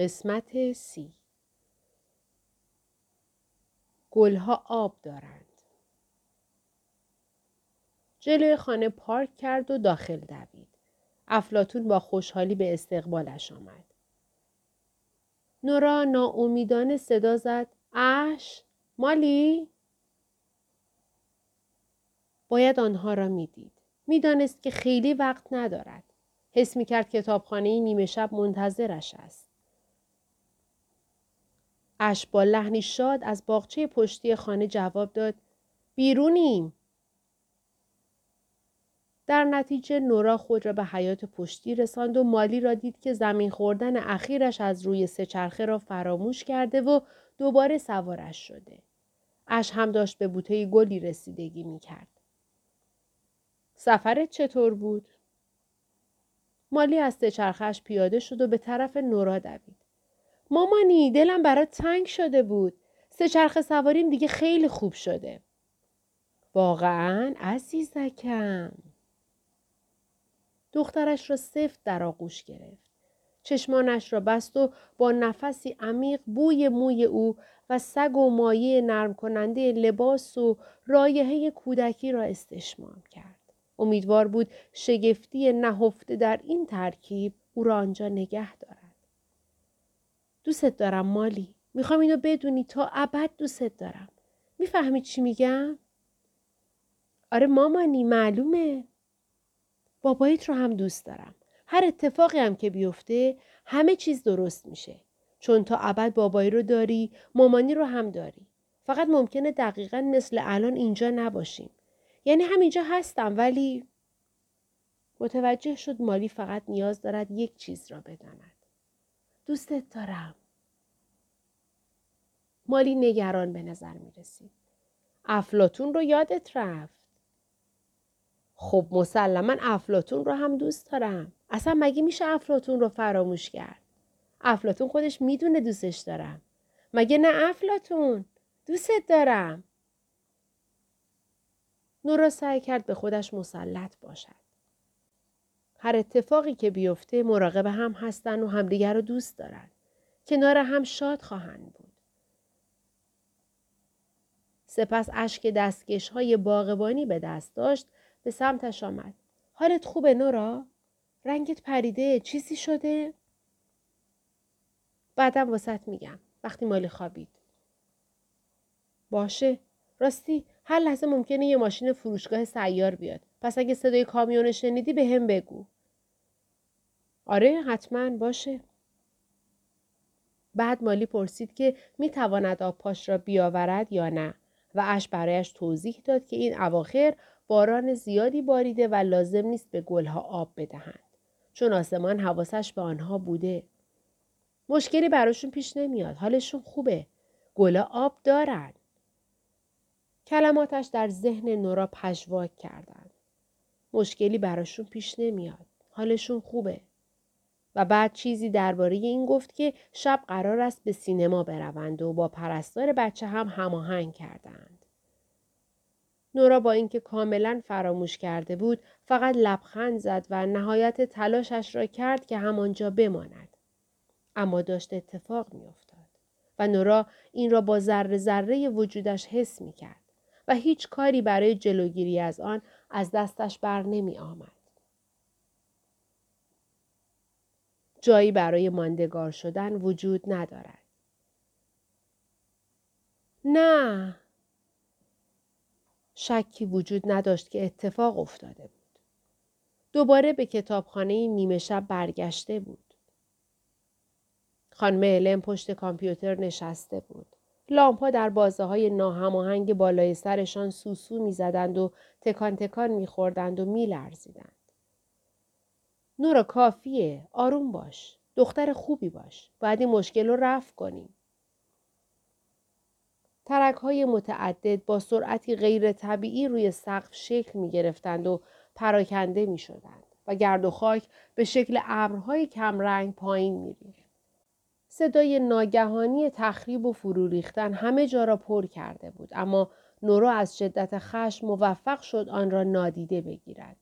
قسمت سی گلها آب دارند. جلوی خانه پارک کرد و داخل دوید. افلاتون با خوشحالی به استقبالش آمد. نورا ناامیدانه صدا زد اش مالی باید آنها را می‌دید می‌دانست که خیلی وقت ندارد حس می‌کرد کتابخانه نیمه شب منتظرش است اش با لحنی شاد از باغچه پشتی خانه جواب داد بیرونیم در نتیجه نورا خود را به حیات پشتی رساند و مالی را دید که زمین خوردن اخیرش از روی سه چرخه را فراموش کرده و دوباره سوارش شده. اش هم داشت به بوته گلی رسیدگی می کرد. سفرت چطور بود؟ مالی از سه چرخش پیاده شد و به طرف نورا دوید. مامانی دلم برات تنگ شده بود. سه چرخ سواریم دیگه خیلی خوب شده. واقعا عزیزکم. دخترش را سفت در آغوش گرفت. چشمانش را بست و با نفسی عمیق بوی موی او و سگ و مایه نرم کننده لباس و رایحه کودکی را استشمام کرد. امیدوار بود شگفتی نهفته در این ترکیب او را آنجا نگه دارد. دوستت دارم مالی. می‌خوام اینو بدونی تا ابد دوستت دارم. می‌فهمی چی میگم؟ آره مامانی معلومه. بابایت رو هم دوست دارم. هر اتفاقی هم که بیفته همه چیز درست میشه. چون تا ابد بابایی رو داری مامانی رو هم داری. فقط ممکنه دقیقا مثل الان اینجا نباشیم. یعنی همینجا هستم ولی متوجه شد مالی فقط نیاز دارد یک چیز را بداند. دوستت دارم. مالی نگران به نظر می رسید. افلاتون رو یادت رفت. خب مسلما افلاتون رو هم دوست دارم. اصلا مگه میشه افلاتون رو فراموش کرد؟ افلاتون خودش می‌دونه دوستش دارم. مگه نه افلاتون؟ دوستت دارم. نورا سعی کرد به خودش مسلط باشد. هر اتفاقی که بیفته مراقب هم هستن و همدیگر رو دوست دارن. کنار هم شاد خواهند بود. سپس اشک دستکش های باغبانی به دست داشت به سمتش آمد. حالت خوبه نورا؟ رنگت پریده چیزی شده؟ بعدم واسط میگم وقتی مالی خوابید. باشه. راستی هر لحظه ممکنه یه ماشین فروشگاه سیار بیاد. پس اگه صدای کامیون شنیدی به هم بگو. آره حتما باشه. بعد مالی پرسید که می تواند آب پاش را بیاورد یا نه و اش برایش توضیح داد که این اواخر باران زیادی باریده و لازم نیست به گلها آب بدهند چون آسمان حواسش به آنها بوده. مشکلی براشون پیش نمیاد. حالشون خوبه. گلا آب دارن. کلماتش در ذهن نورا پژواک کردند. مشکلی براشون پیش نمیاد. حالشون خوبه. و بعد چیزی درباره این گفت که شب قرار است به سینما بروند و با پرستار بچه هم هماهنگ کردند. نورا با اینکه کاملا فراموش کرده بود فقط لبخند زد و نهایت تلاشش را کرد که همانجا بماند. اما داشت اتفاق میافتاد و نورا این را با ذره ذره وجودش حس می کرد و هیچ کاری برای جلوگیری از آن از دستش بر نمی آمد. جایی برای ماندگار شدن وجود ندارد. نه. شکی وجود نداشت که اتفاق افتاده بود. دوباره به کتابخانه نیمه شب برگشته بود. خانم علم پشت کامپیوتر نشسته بود. لامپا در بازه های ناهماهنگ بالای سرشان سوسو می‌زدند و تکان تکان میخوردند و میلرزیدند. نورا کافیه. آروم باش. دختر خوبی باش. باید این مشکل رو رفع کنیم. ترک های متعدد با سرعتی غیر طبیعی روی سقف شکل می گرفتند و پراکنده می شدند و گرد و خاک به شکل ابرهای کمرنگ پایین می ریخت. صدای ناگهانی تخریب و فرو ریختن همه جا را پر کرده بود اما نورا از شدت خشم موفق شد آن را نادیده بگیرد.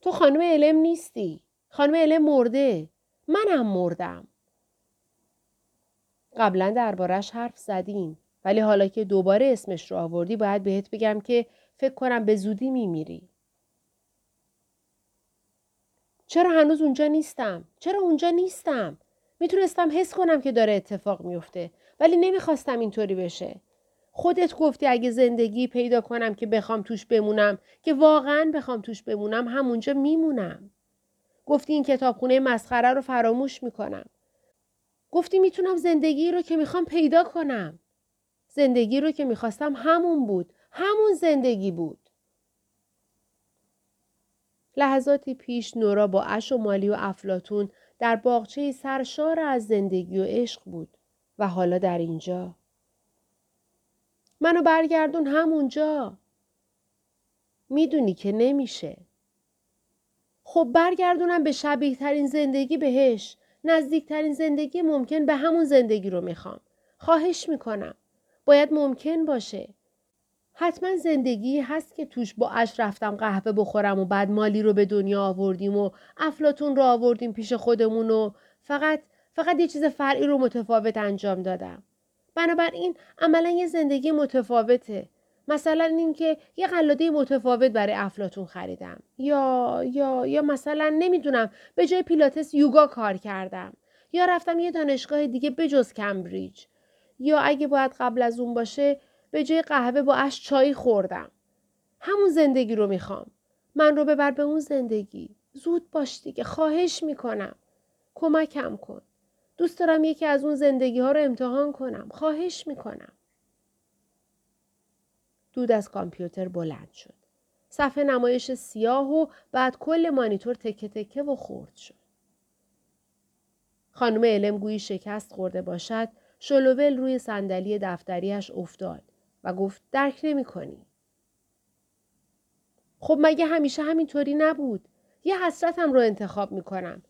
تو خانم علم نیستی. خانم علم مرده. منم مردم. قبلا دربارش حرف زدیم ولی حالا که دوباره اسمش رو آوردی باید بهت بگم که فکر کنم به زودی میمیری. چرا هنوز اونجا نیستم؟ چرا اونجا نیستم؟ می‌تونستم حس کنم که داره اتفاق میفته ولی نمی‌خواستم اینطوری بشه. خودت گفتی اگه زندگی پیدا کنم که بخوام توش بمونم که واقعا بخوام توش بمونم همونجا میمونم. گفتی این کتابخونه مسخره رو فراموش می‌کنم. گفتی می‌تونم زندگی رو که می‌خوام پیدا کنم. زندگی رو که می‌خواستم همون بود. همون زندگی بود. لحظاتی پیش نورا با اش و مالی و افلاتون در باغچه سرشار از زندگی و عشق بود و حالا در اینجا. منو برگردون همونجا. می‌دونی که نمیشه. خب برگردونم به شبیه ترین زندگی بهش. نزدیکترین زندگی ممکن به همون زندگی رو می‌خوام. خواهش می‌کنم. باید ممکن باشه. حتما زندگی هست که توش با اش رفتم قهوه بخورم و بعد مالی رو به دنیا آوردیم و افلاتون رو آوردیم پیش خودمون و فقط فقط یه چیز فرعی رو متفاوت انجام دادم. بنابراین عملا یه زندگی متفاوته. مثلا اینکه یه قلاده متفاوت برای افلاتون خریدم یا یا یا مثلا نمی‌دونم به جای پیلاتس یوگا کار کردم یا رفتم یه دانشگاه دیگه بجز کمبریج یا اگه باید قبل از اون باشه به جای قهوه با اش چای خوردم. همون زندگی رو می‌خوام. من رو ببر به اون زندگی. زود باش دیگه خواهش می‌کنم. کمکم کن. دوست دارم یکی از اون زندگی ها رو امتحان کنم. خواهش می‌کنم. دود از کامپیوتر بلند شد. صفحه نمایش سیاه و بعد کل مانیتور تکه تکه و خورد شد. خانم علم گویی شکست خورده باشد شلوول روی صندلی دفتریش افتاد. و گفت درک نمی کنی. خب مگه همیشه همینطوری نبود؟ یه حسرتم رو انتخاب می کنم.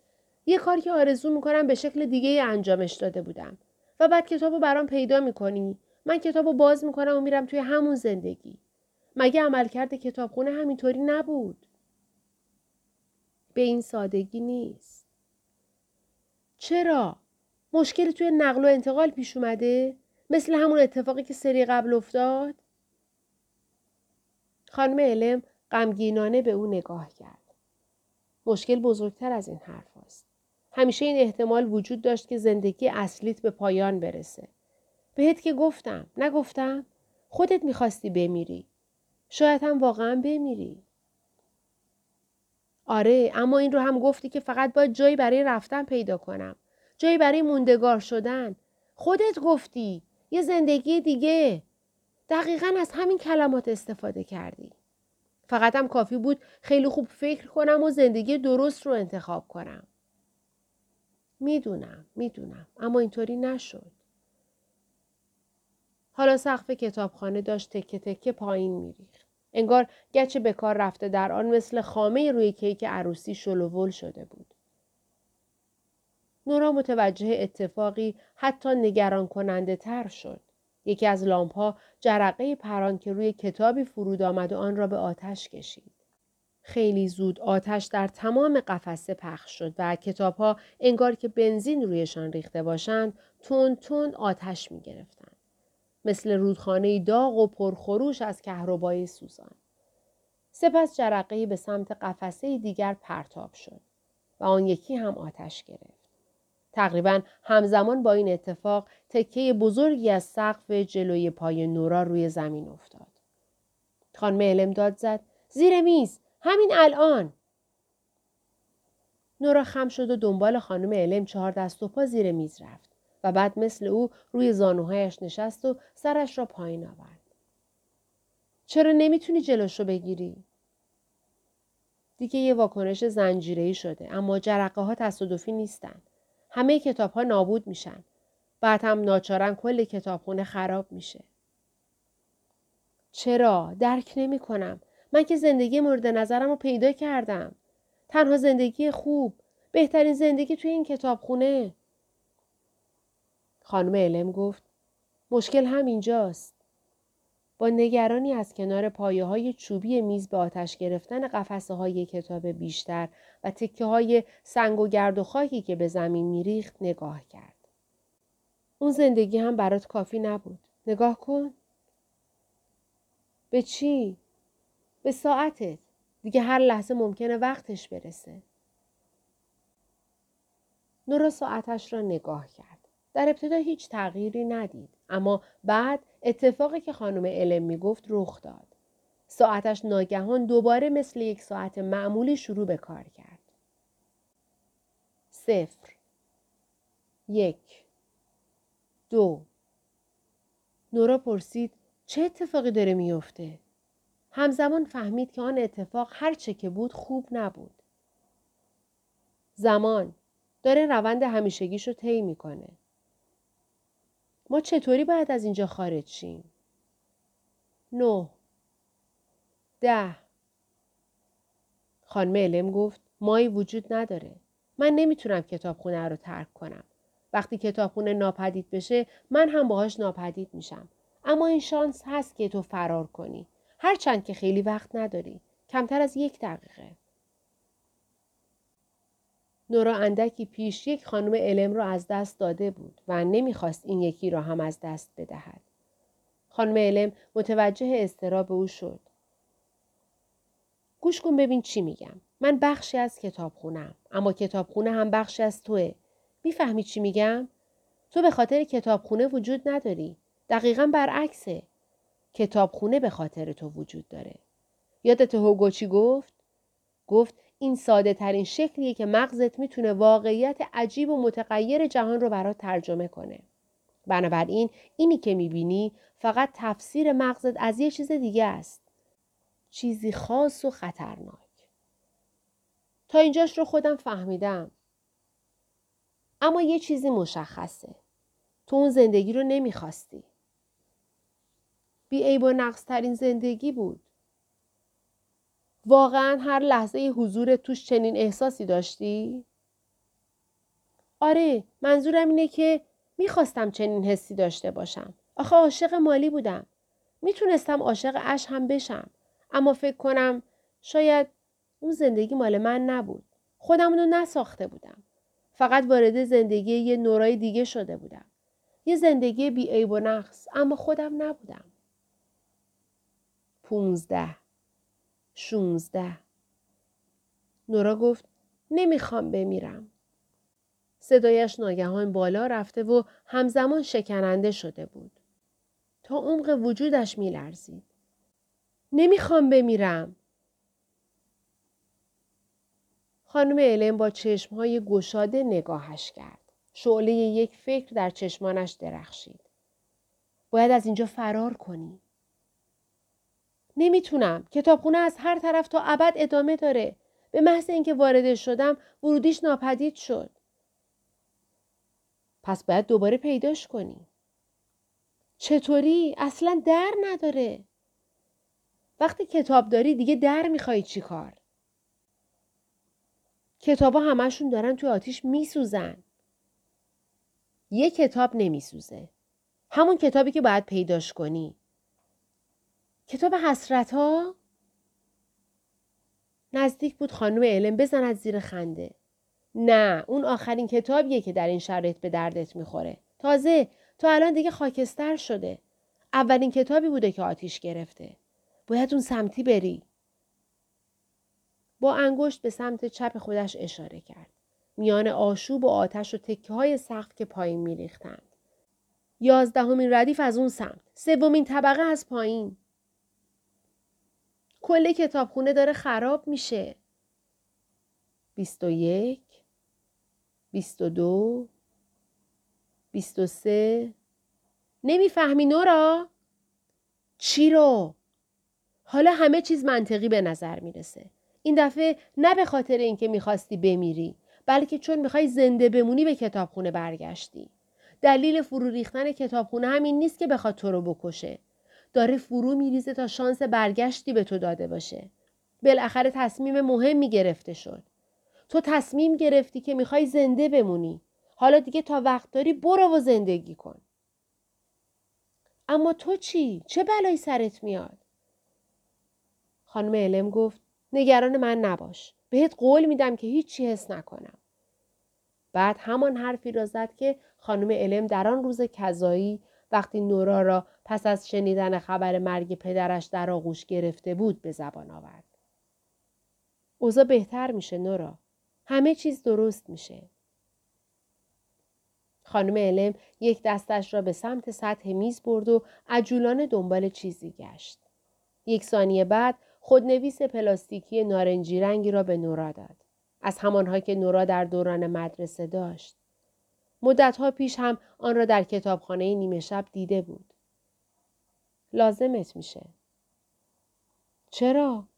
یه کار که آرزو می کنم به شکل دیگه انجامش داده بودم. و بعد کتاب رو برام پیدا می کنی من کتاب رو باز می‌کنم و میرم توی همون زندگی. مگه عملکرد کتابخونه همینطوری نبود؟ به این سادگی نیست. چرا؟ مشکل توی نقل و انتقال پیش اومده؟ مثل همون اتفاقی که سری قبل افتاد؟ خانم علم غمگینانه به او نگاه کرد. مشکل بزرگتر از این حرف است. همیشه این احتمال وجود داشت که زندگی اصلیت به پایان برسه. بهت که گفتم نگفتم خودت می‌خواستی بمیری شاید هم واقعا بمیری آره اما این رو هم گفتی که فقط باید جایی برای رفتن پیدا کنم جایی برای موندگار شدن خودت گفتی یه زندگی دیگه دقیقا از همین کلمات استفاده کردی فقط هم کافی بود خیلی خوب فکر کنم و زندگی درست رو انتخاب کنم می‌دونم می‌دونم اما اینطوری نشد حالا سقف کتابخانه داشت تکه تکه پایین میریخت. انگار گچ به کار رفته در آن مثل خامه روی کیک عروسی شلوول شده بود. نورا متوجه اتفاقی حتی نگران کننده تر شد. یکی از لامپ ها جرقه پران که روی کتابی فرود آمد و آن را به آتش کشید. خیلی زود آتش در تمام قفسه پخش شد و کتاب ها انگار که بنزین رویشان ریخته باشند تون تون آتش می گرفتند. مثل رودخانه داغ و پرخروش از کهربای سوزان. سپس جرقه به سمت قفسه دیگر پرتاب شد و آن یکی هم آتش گرفت. تقریبا همزمان با این اتفاق تکه بزرگی از سقف جلوی پای نورا روی زمین افتاد. خانم علم داد زد زیر میز همین الان نورا خم شد و دنبال خانم علم چهار دست و پا زیر میز رفت. و بعد مثل او روی زانوهایش نشست و سرش را پایین آورد. چرا نمی‌تونی جلوش رو بگیری؟ دیگه یه واکنش زنجیره‌ای شده اما جرقه ها تصادفی نیستن. همه کتاب ها نابود میشن. بعد هم ناچارن کل کتابخونه خراب میشه. چرا؟ درک نمی کنم. من که زندگی مورد نظرم رو پیدا کردم. تنها زندگی خوب. بهترین زندگی توی این کتابخونه. خانم علم گفت مشکل همینجاست. با نگرانی از کنار پایه های چوبی میز به آتش گرفتن قفسه های کتاب بیشتر و تکه های سنگ و گرد و خاکی که به زمین میریخت نگاه کرد. اون زندگی هم برات کافی نبود. نگاه کن. به چی؟ به ساعتت. دیگه هر لحظه ممکنه وقتش برسه. نورا ساعتش را نگاه کرد. در ابتدا هیچ تغییری ندید. اما بعد اتفاقی که خانم علم می گفت رخ داد. ساعتش ناگهان دوباره مثل یک ساعت معمولی شروع به کار کرد. صفر یک دو نورا پرسید چه اتفاقی داره میافته؟ همزمان فهمید که آن اتفاق هر چه که بود خوب نبود. زمان داره روند همیشگیش رو طی می‌کنه. ما چطوری باید از اینجا خارج شیم؟ نه ده خانم علم گفت مایی وجود نداره. من نمی‌تونم کتابخونه رو ترک کنم. وقتی کتابخونه ناپدید بشه من هم باهاش ناپدید میشم. اما این شانس هست که تو فرار کنی. هرچند که خیلی وقت نداری. کمتر از یک دقیقه. نورا اندکی پیش یک خانم علم را از دست داده بود و نمی‌خواست این یکی را هم از دست بدهد. خانم علم متوجه استراب او شد. گوش کن ببین چی میگم. من بخشی از کتابخونم اما کتابخونه هم بخشی از توه. می‌فهمی چی میگم؟ تو به خاطر کتابخونه وجود نداری. دقیقا برعکسه. کتابخونه به خاطر تو وجود داره. یادت هوگو چی گفت؟ گفت این ساده ترین شکلیه که مغزت می‌تونه واقعیت عجیب و متغیر جهان رو برات ترجمه کنه. بنابراین اینی که می‌بینی فقط تفسیر مغزت از یه چیز دیگه است. چیزی خاص و خطرناک. تا اینجاش رو خودم فهمیدم. اما یه چیزی مشخصه. تو اون زندگی رو نمی‌خواستی. بی عیب و نقص ترین زندگی بود. واقعا هر لحظه حضور توش چنین احساسی داشتی؟ آره منظورم اینه که می‌خواستم چنین حسی داشته باشم. آخه عاشق مالی بودم. می‌تونستم عاشق اش هم بشم. اما فکر کنم شاید اون زندگی مال من نبود. خودم رو نساخته بودم. فقط وارد زندگی یه نورای دیگه شده بودم. یه زندگی بی عیب و نقص اما خودم نبودم. پونزده شونزده نورا گفت نمی‌خوام بمیرم. صدایش ناگهان بالا رفته و همزمان شکننده شده بود. تا عمق وجودش میلرزید. نمی‌خوام بمیرم. خانم علم با چشمهای گشاده نگاهش کرد. شعله یک فکر در چشمانش درخشید. باید از اینجا فرار کنی. نمی‌تونم. کتابخونه از هر طرف تا ابد ادامه داره. به محض اینکه وارد شدم ورودیش ناپدید شد. پس باید دوباره پیداش کنی. چطوری؟ اصلا در نداره. وقتی کتاب داری دیگه در می‌خوای چی کار؟ کتابا همشون دارن توی آتیش میسوزن. یه کتاب نمیسوزه. همون کتابی که باید پیداش کنی. کتاب حسرت ها؟ نزدیک بود خانم علم بزند زیر خنده. نه اون آخرین کتابیه که در این شرایط به دردت می‌خوره. تازه تو الان دیگه خاکستر شده. اولین کتابی بوده که آتیش گرفته. باید اون سمتی بری. با انگشت به سمت چپ خودش اشاره کرد. میان آشوب و آتش و تکه های سقف که پایین میریختند. یازدهمین ردیف از اون سمت. سومین طبقه از پایین. کل کتابخونه داره خراب میشه. بیست و یک. بیست و دو. بیست و سه. نمی‌فهمی نورا؟ چی رو؟ حالا همه چیز منطقی به نظر می‌رسه. این دفعه نه به خاطر اینکه می‌خواستی بمیری بلکه چون می‌خوای زنده بمونی به کتابخونه برگشتی. دلیل فرو ریختن کتابخونه همین نیست که بخواد تو رو بکشه. داره فرو میریزه تا شانس برگشتی به تو داده باشه. بالاخره تصمیم مهمی گرفته شد. تو تصمیم گرفتی که می‌خوای زنده بمونی. حالا دیگه تا وقت داری برو و زندگی کن. اما تو چی؟ چه بلایی سرت میاد؟ خانم علم گفت نگران من نباش. بهت قول میدم که هیچی حس نکنم. بعد همان حرفی را زد که خانم علم در آن روز کذایی وقتی نورا را پس از شنیدن خبر مرگ پدرش در آغوش گرفته بود به زبان آورد. اوضاع بهتر میشه نورا. همه چیز درست میشه. خانم علم یک دستش را به سمت سطح میز برد و عجولانه دنبال چیزی گشت. یک ثانیه بعد خودنویس پلاستیکی نارنجی رنگی را به نورا داد. از همانها که نورا در دوران مدرسه داشت. مدتها پیش هم آن را در کتابخانه نیمه شب دیده بود. لازمت میشه. چرا؟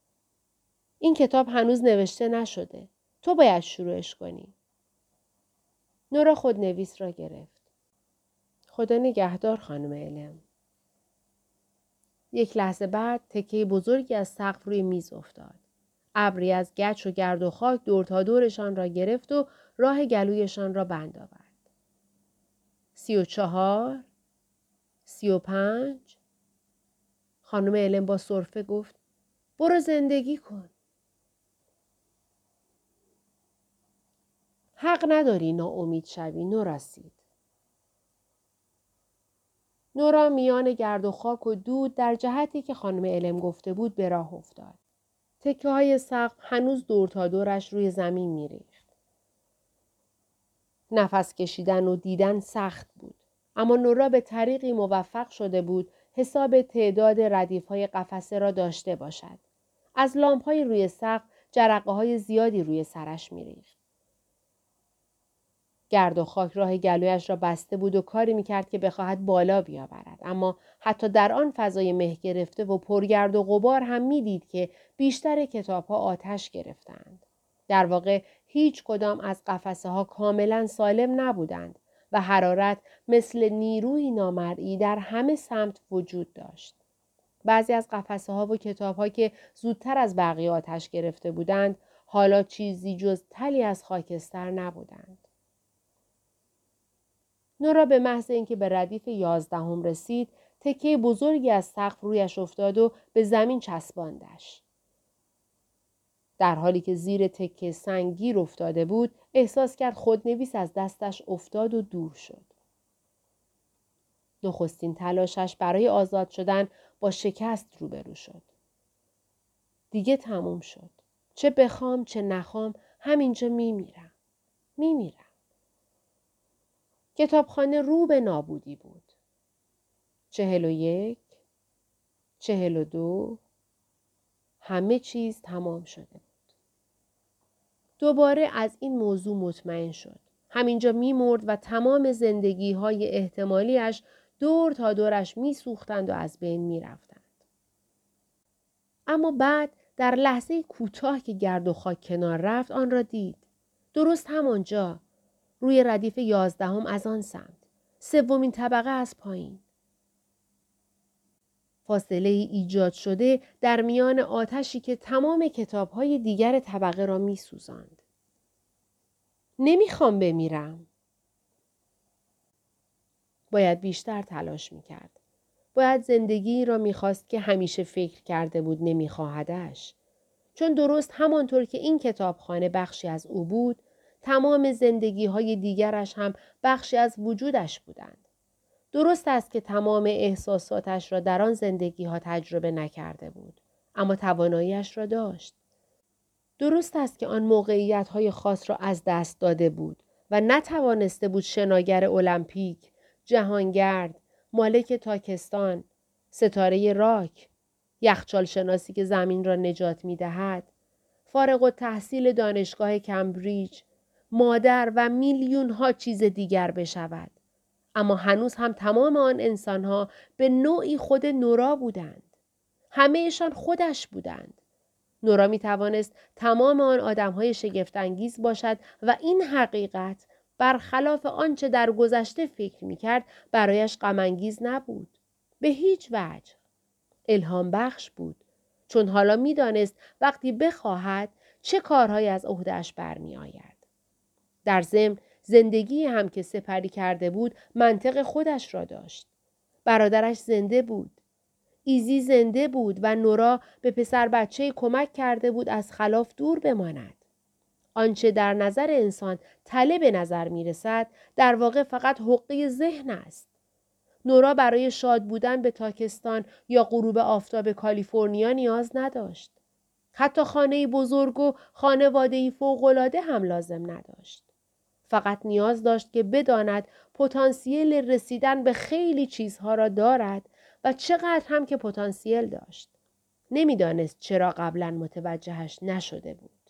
این کتاب هنوز نوشته نشده. تو باید شروعش کنی. نورا خود نویس را گرفت. خدا نگهدار خانم علم. یک لحظه بعد تکه بزرگی از سقف روی میز افتاد. ابری از گچ و گرد و خاک دور تا دورشان را گرفت و راه گلویشان را بند آورد. سی و چهار، سی و پنج. خانم علم با صرفه گفت برو زندگی کن. حق نداری ناامید شوی نورسید. نورا میان گرد و خاک و دود در جهتی که خانم علم گفته بود به راه افتاد. تکه های سقف هنوز دور تا دورش روی زمین میریخت. نفس کشیدن و دیدن سخت بود. اما نورا به طریقی موفق شده بود حساب تعداد ردیف های قفسه را داشته باشد. از لامپ های روی سقف جرقه های زیادی روی سرش میریخت. گرد و خاک راه گلویش را بسته بود و کاری می‌کرد که بخواهد بالا بیاورد اما حتی در آن فضای مه گرفته و پرگرد و غبار هم می‌دید که بیشتر کتاب ها آتش گرفتند در واقع هیچ کدام از قفسه ها کاملا سالم نبودند و حرارت مثل نیروی نامرئی در همه سمت وجود داشت. بعضی از قفسه ها و کتاب ها که زودتر از بقیه آتش گرفته بودند حالا چیزی جز تلی از خاکستر نبودند. نورا به محض اینکه به ردیف یازدهم رسید تکه بزرگی از سقف رویش افتاد و به زمین چسباندش. در حالی که زیر تکه سنگ گیر افتاده بود احساس کرد خودنویس از دستش افتاد و دور شد. نخستین تلاشش برای آزاد شدن با شکست روبرو شد. دیگه تموم شد. چه بخوام چه نخوام همینجا میمیرم. میمیرم. کتابخانه رو به نابودی بود. چهل و یک، چهل و دو، همه چیز تمام شده بود. دوباره از این موضوع مطمئن شد. همینجا میمرد و تمام زندگی های احتمالیش دور تا دورش میسوختند و از بین می‌رفتند. اما بعد در لحظه کوتاه که گرد و خاک کنار رفت آن را دید. درست همانجا روی ردیف یازدهم از آن سمت. سومین طبقه از پایین. فاصله ای ایجاد شده در میان آتشی که تمام کتاب های دیگر طبقه را می سوزند. نمی‌خوام بمیرم. باید بیشتر تلاش می کرد. باید زندگی را می‌خواست که همیشه فکر کرده بود نمیخواهدش. چون درست همانطور که این کتابخانه بخشی از او بود تمام زندگی های دیگرش هم بخشی از وجودش بودند. درست است که تمام احساساتش را در آن زندگی ها تجربه نکرده بود. اما تواناییش را داشت. درست است که آن موقعیت های خاص را از دست داده بود و نتوانسته بود شناگر المپیک، جهانگرد، مالک تاکستان، ستاره راک، یخچال شناسی که زمین را نجات می دهد، فارغ و تحصیل دانشگاه کمبریج، مادر و میلیون ها چیز دیگر بشود. اما هنوز هم تمام آن انسان ها به نوعی خود نورا بودند. همهشان خودش بودند. نورا می توانست تمام آن آدم های شگفتانگیز باشد و این حقیقت برخلاف آنچه در گذشته فکر می کرد برایش غمانگیز نبود. به هیچ وجه. الهام بخش بود. چون حالا می‌دانست وقتی بخواهد چه کارهایی از عهدهش برمی آید. در ضمن زندگی هم که سپری کرده بود منطق خودش را داشت. برادرش زنده بود. ایزی زنده بود و نورا به پسر بچه کمک کرده بود از خلاف دور بماند. آنچه در نظر انسان تله به نظر می رسد در واقع فقط حقه ذهن است. نورا برای شاد بودن به تاکستان یا غروب آفتاب کالیفرنیا نیاز نداشت. حتی خانه بزرگ و خانواده فوقالعاده هم لازم نداشت. فقط نیاز داشت که بداند پتانسیل رسیدن به خیلی چیزها را دارد و چقدر هم که پتانسیل داشت. نمی‌دانست چرا قبلا متوجهش نشده بود.